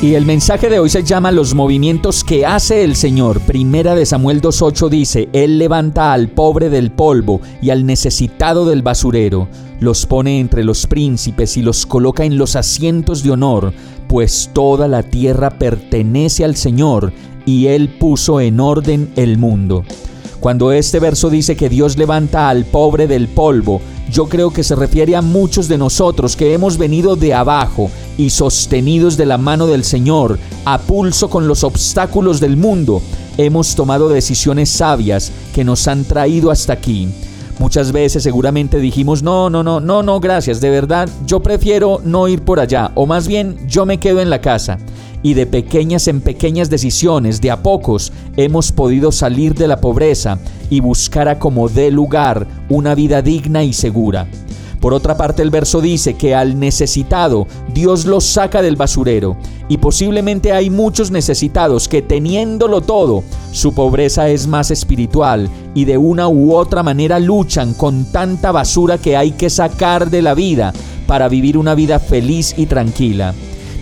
Y el mensaje de hoy se llama Los movimientos que hace el Señor. Primera de Samuel 2.8 dice, Él levanta al pobre del polvo y al necesitado del basurero, los pone entre los príncipes y los coloca en los asientos de honor, pues toda la tierra pertenece al Señor y Él puso en orden el mundo. Cuando este verso dice que Dios levanta al pobre del polvo, yo creo que se refiere a muchos de nosotros que hemos venido de abajo y sostenidos de la mano del Señor, a pulso con los obstáculos del mundo, hemos tomado decisiones sabias que nos han traído hasta aquí. Muchas veces seguramente dijimos, no, no, no, no, no, gracias, de verdad, yo prefiero no ir por allá, o más bien yo me quedo en la casa y de pequeñas en pequeñas decisiones, de a pocos, hemos podido salir de la pobreza y buscar a como dé lugar una vida digna y segura. Por otra parte, el verso dice que al necesitado Dios lo saca del basurero y posiblemente hay muchos necesitados que teniéndolo todo, su pobreza es más espiritual y de una u otra manera luchan con tanta basura que hay que sacar de la vida para vivir una vida feliz y tranquila.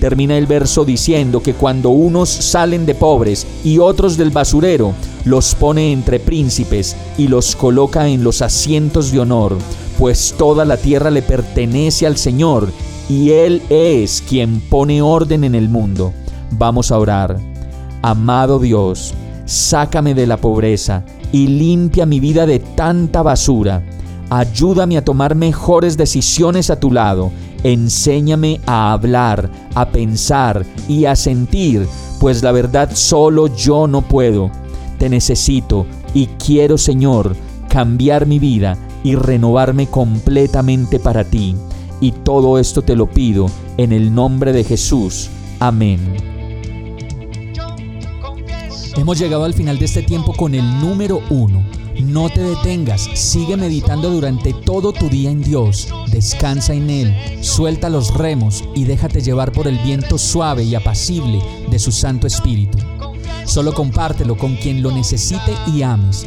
Termina el verso diciendo que cuando unos salen de pobres y otros del basurero, los pone entre príncipes y los coloca en los asientos de honor, pues toda la tierra le pertenece al Señor y Él es quien pone orden en el mundo. Vamos a orar. Amado Dios, sácame de la pobreza y limpia mi vida de tanta basura. Ayúdame a tomar mejores decisiones a tu lado Enséñame a hablar, a pensar y a sentir, pues la verdad solo yo no puedo. Te necesito y quiero, Señor, cambiar mi vida y renovarme completamente para ti. Y todo esto te lo pido en el nombre de Jesús. Amén. Hemos llegado al final de este tiempo con el número uno no te detengas, sigue meditando durante todo tu día en Dios, descansa en Él, suelta los remos y déjate llevar por el viento suave y apacible de su Santo Espíritu. Solo compártelo con quien lo necesite y ames.